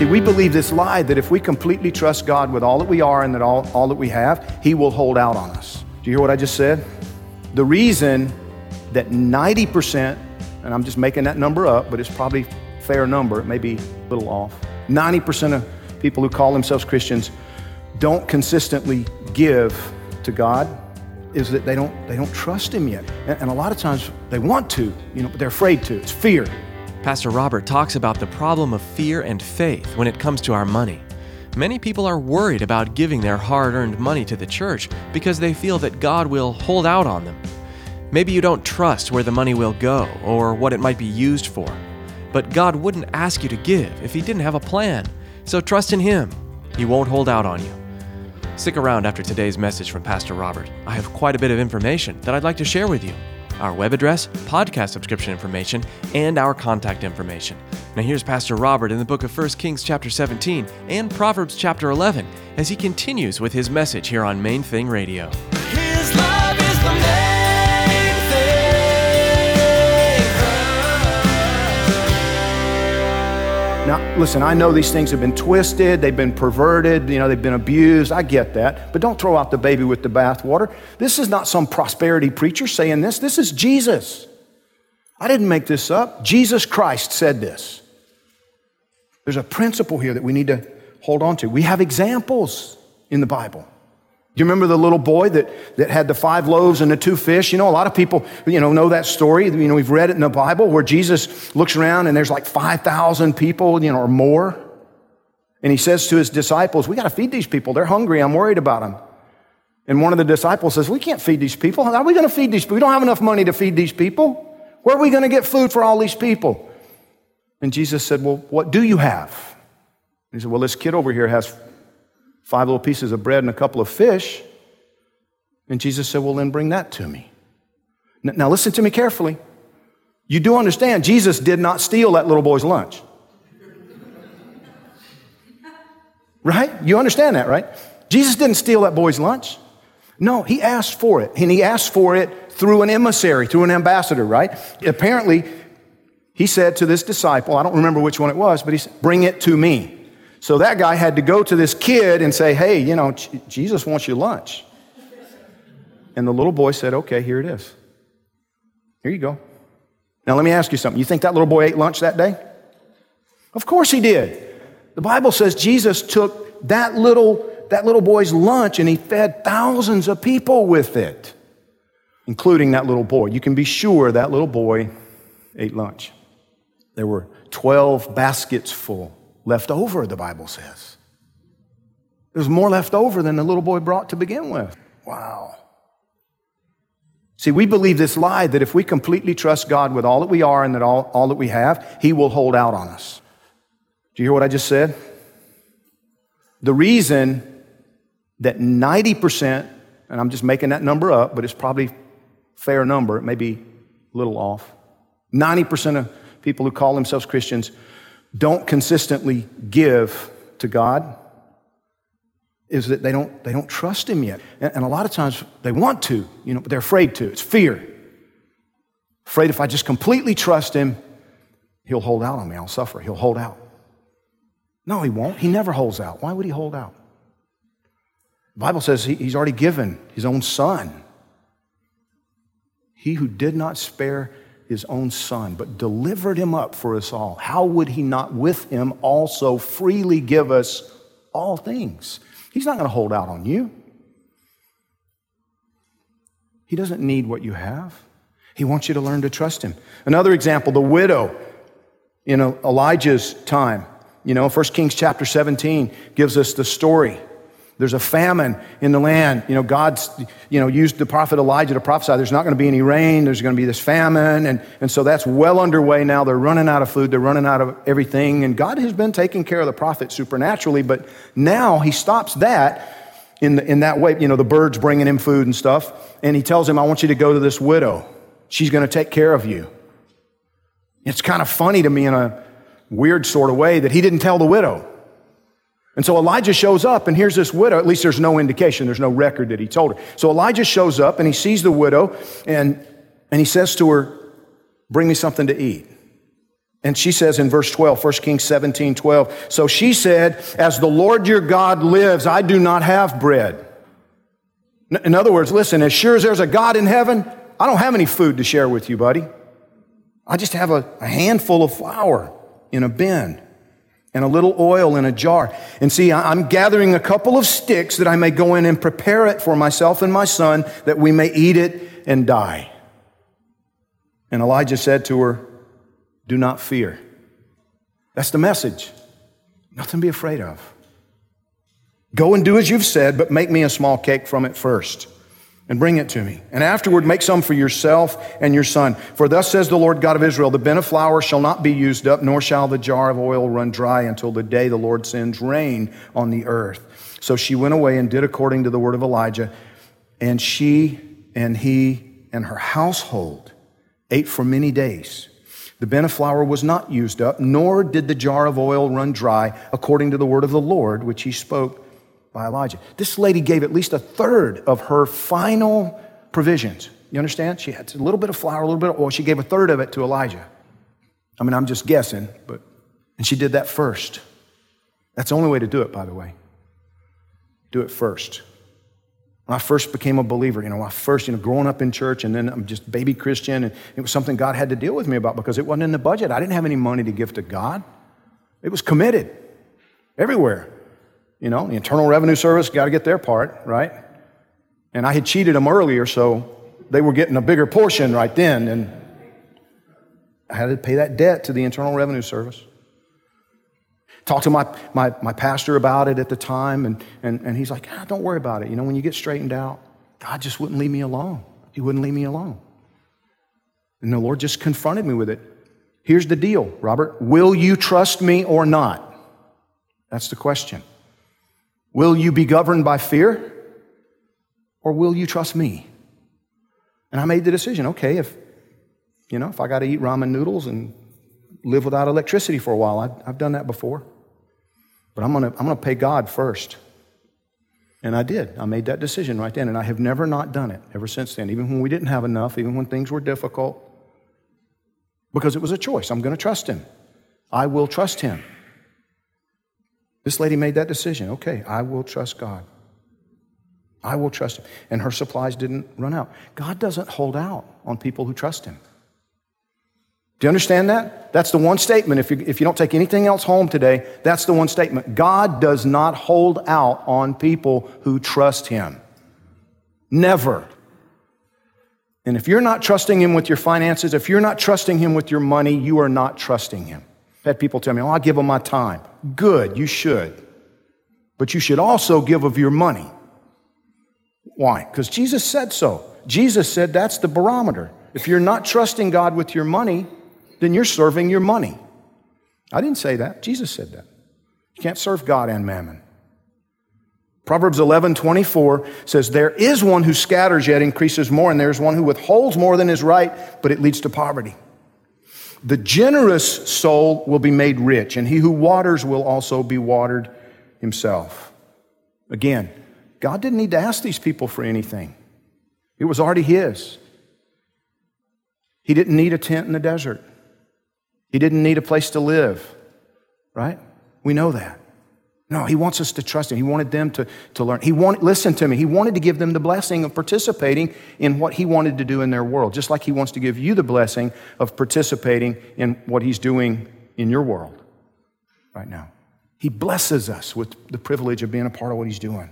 See, we believe this lie that if we completely trust God with all that we are and that all, all that we have, He will hold out on us. Do you hear what I just said? The reason that 90%, and I'm just making that number up, but it's probably fair number, it may be a little off. 90% of people who call themselves Christians don't consistently give to God is that they don't, they don't trust Him yet. And, and a lot of times they want to, you know, but they're afraid to. It's fear. Pastor Robert talks about the problem of fear and faith when it comes to our money. Many people are worried about giving their hard earned money to the church because they feel that God will hold out on them. Maybe you don't trust where the money will go or what it might be used for. But God wouldn't ask you to give if He didn't have a plan. So trust in Him. He won't hold out on you. Stick around after today's message from Pastor Robert. I have quite a bit of information that I'd like to share with you our web address, podcast subscription information, and our contact information. Now here's Pastor Robert in the book of 1 Kings chapter 17 and Proverbs chapter 11 as he continues with his message here on Main Thing Radio. Now, listen, I know these things have been twisted, they've been perverted, you know, they've been abused. I get that. But don't throw out the baby with the bathwater. This is not some prosperity preacher saying this. This is Jesus. I didn't make this up. Jesus Christ said this. There's a principle here that we need to hold on to. We have examples in the Bible. Do you remember the little boy that, that had the five loaves and the two fish? You know, a lot of people, you know, know that story. You know, we've read it in the Bible where Jesus looks around and there's like 5,000 people, you know, or more. And he says to his disciples, we got to feed these people. They're hungry. I'm worried about them. And one of the disciples says, we can't feed these people. How are we going to feed these people? We don't have enough money to feed these people. Where are we going to get food for all these people? And Jesus said, well, what do you have? He said, well, this kid over here has five little pieces of bread and a couple of fish. And Jesus said, Well, then bring that to me. Now, listen to me carefully. You do understand Jesus did not steal that little boy's lunch. Right? You understand that, right? Jesus didn't steal that boy's lunch. No, he asked for it. And he asked for it through an emissary, through an ambassador, right? Apparently, he said to this disciple, I don't remember which one it was, but he said, Bring it to me. So that guy had to go to this kid and say, Hey, you know, Jesus wants your lunch. And the little boy said, Okay, here it is. Here you go. Now, let me ask you something. You think that little boy ate lunch that day? Of course he did. The Bible says Jesus took that little, that little boy's lunch and he fed thousands of people with it, including that little boy. You can be sure that little boy ate lunch. There were 12 baskets full left over, the Bible says. There's more left over than the little boy brought to begin with. Wow. See, we believe this lie that if we completely trust God with all that we are and that all, all that we have, He will hold out on us. Do you hear what I just said? The reason that 90%, and I'm just making that number up, but it's probably fair number, it may be a little off. 90% of people who call themselves Christians don't consistently give to God is that they don't, they don't trust Him yet. And, and a lot of times they want to, you know, but they're afraid to. It's fear. Afraid if I just completely trust Him, He'll hold out on me. I'll suffer. He'll hold out. No, He won't. He never holds out. Why would He hold out? The Bible says he, He's already given His own Son. He who did not spare his own son, but delivered him up for us all, how would he not with him also freely give us all things? He's not going to hold out on you. He doesn't need what you have. He wants you to learn to trust him. Another example the widow in Elijah's time. You know, 1 Kings chapter 17 gives us the story. There's a famine in the land. You know, God's, you know, used the prophet Elijah to prophesy there's not going to be any rain, there's going to be this famine. And, and so that's well underway now. They're running out of food, they're running out of everything. And God has been taking care of the prophet supernaturally, but now he stops that in, the, in that way. You know, the birds bringing him food and stuff. And he tells him, I want you to go to this widow. She's going to take care of you. It's kind of funny to me in a weird sort of way that he didn't tell the widow. And so Elijah shows up, and here's this widow. At least there's no indication, there's no record that he told her. So Elijah shows up, and he sees the widow, and, and he says to her, Bring me something to eat. And she says in verse 12, 1 Kings 17, 12, So she said, As the Lord your God lives, I do not have bread. In other words, listen, as sure as there's a God in heaven, I don't have any food to share with you, buddy. I just have a, a handful of flour in a bin and a little oil in a jar. And see, I'm gathering a couple of sticks that I may go in and prepare it for myself and my son that we may eat it and die. And Elijah said to her, Do not fear. That's the message. Nothing to be afraid of. Go and do as you've said, but make me a small cake from it first and bring it to me. And afterward, make some for yourself and your son. For thus says the Lord God of Israel, the bin of flour shall not be used up, nor shall the jar of oil run dry until the day the Lord sends rain on the earth. So she went away and did according to the word of Elijah. And she and he and her household ate for many days. The bin of flour was not used up, nor did the jar of oil run dry, according to the word of the Lord, which he spoke by Elijah. This lady gave at least a third of her final provisions. You understand? She had a little bit of flour, a little bit of oil. She gave a third of it to Elijah. I mean, I'm just guessing, but, and she did that first. That's the only way to do it, by the way. Do it first. When I first became a believer, you know, I first, you know, growing up in church and then I'm just baby Christian, and it was something God had to deal with me about because it wasn't in the budget. I didn't have any money to give to God. It was committed everywhere. You know, the Internal Revenue Service got to get their part, right? And I had cheated them earlier, so they were getting a bigger portion right then. And I had to pay that debt to the Internal Revenue Service. Talked to my, my, my pastor about it at the time, and, and, and he's like, ah, don't worry about it. You know, when you get straightened out, God just wouldn't leave me alone. He wouldn't leave me alone. And the Lord just confronted me with it. Here's the deal, Robert. Will you trust me or not? That's the question. Will you be governed by fear or will you trust me? And I made the decision okay, if, you know, if I got to eat ramen noodles and live without electricity for a while, I, have done that before. But I'm going to I'm going to pay God first. And I did. I made that decision right then. And I have never not done it ever since then, even when we didn't have enough, even when things were difficult, because it was a choice. I'm going to trust Him. I will trust Him. This lady made that decision. Okay, I will trust God. I will trust Him. And her supplies didn't run out. God doesn't hold out on people who trust Him. Do you understand that? That's the one statement. If you, if you don't take anything else home today, that's the one statement. God does not hold out on people who trust Him. Never. And if you're not trusting Him with your finances, if you're not trusting Him with your money, you are not trusting Him. I've had people tell me, oh, I'll give them my time. Good, you should. But you should also give of your money. Why? Because Jesus said so. Jesus said that's the barometer. If you're not trusting God with your money, then you're serving your money. I didn't say that. Jesus said that. You can't serve God and mammon. Proverbs 11, 24 says, There is one who scatters yet increases more, and there's one who withholds more than is right, but it leads to poverty. The generous soul will be made rich, and he who waters will also be watered himself. Again, God didn't need to ask these people for anything, it was already his. He didn't need a tent in the desert, he didn't need a place to live, right? We know that. No, he wants us to trust him. He wanted them to, to learn. He wanted, listen to me, he wanted to give them the blessing of participating in what he wanted to do in their world, just like he wants to give you the blessing of participating in what he's doing in your world right now. He blesses us with the privilege of being a part of what he's doing.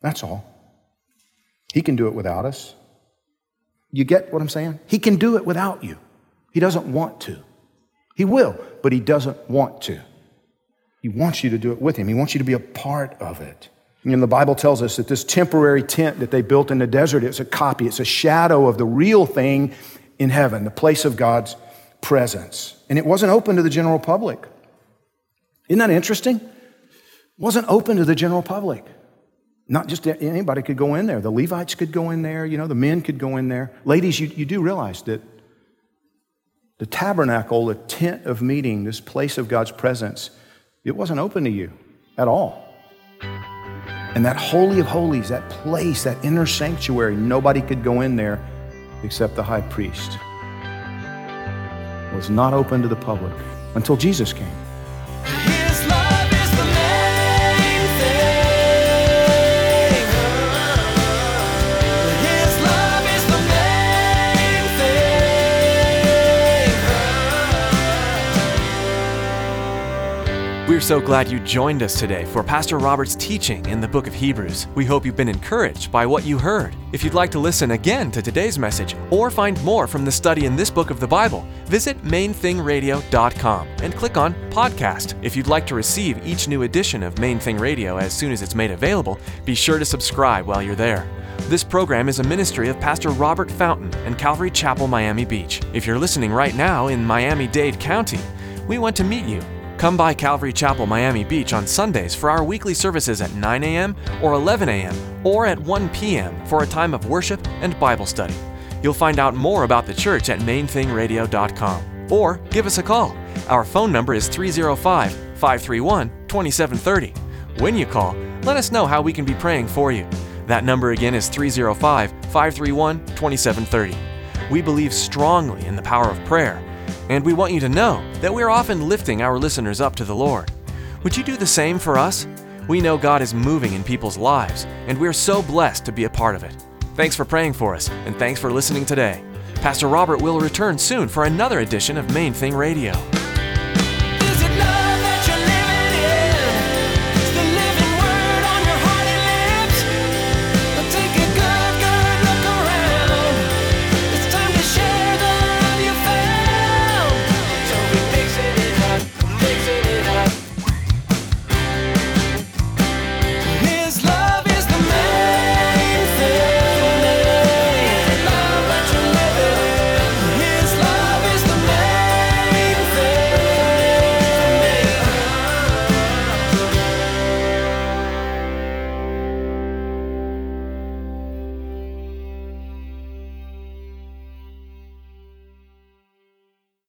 That's all. He can do it without us. You get what I'm saying? He can do it without you. He doesn't want to. He will, but He doesn't want to. He wants you to do it with Him, He wants you to be a part of it. And the Bible tells us that this temporary tent that they built in the desert is a copy, it's a shadow of the real thing in heaven, the place of God's presence. And it wasn't open to the general public. Isn't that interesting? It wasn't open to the general public. Not just anybody could go in there. The Levites could go in there, you know, the men could go in there. Ladies, you, you do realize that the tabernacle, the tent of meeting, this place of God's presence, it wasn't open to you at all. And that Holy of Holies, that place, that inner sanctuary, nobody could go in there except the high priest. Was not open to the public until Jesus came. We're so glad you joined us today for Pastor Robert's teaching in the book of Hebrews. We hope you've been encouraged by what you heard. If you'd like to listen again to today's message or find more from the study in this book of the Bible, visit mainthingradio.com and click on Podcast. If you'd like to receive each new edition of Main Thing Radio as soon as it's made available, be sure to subscribe while you're there. This program is a ministry of Pastor Robert Fountain and Calvary Chapel, Miami Beach. If you're listening right now in Miami Dade County, we want to meet you. Come by Calvary Chapel, Miami Beach on Sundays for our weekly services at 9 a.m. or 11 a.m. or at 1 p.m. for a time of worship and Bible study. You'll find out more about the church at mainthingradio.com or give us a call. Our phone number is 305 531 2730. When you call, let us know how we can be praying for you. That number again is 305 531 2730. We believe strongly in the power of prayer, and we want you to know that we're often lifting our listeners up to the Lord. Would you do the same for us? We know God is moving in people's lives, and we're so blessed to be a part of it. Thanks for praying for us, and thanks for listening today. Pastor Robert will return soon for another edition of Main Thing Radio.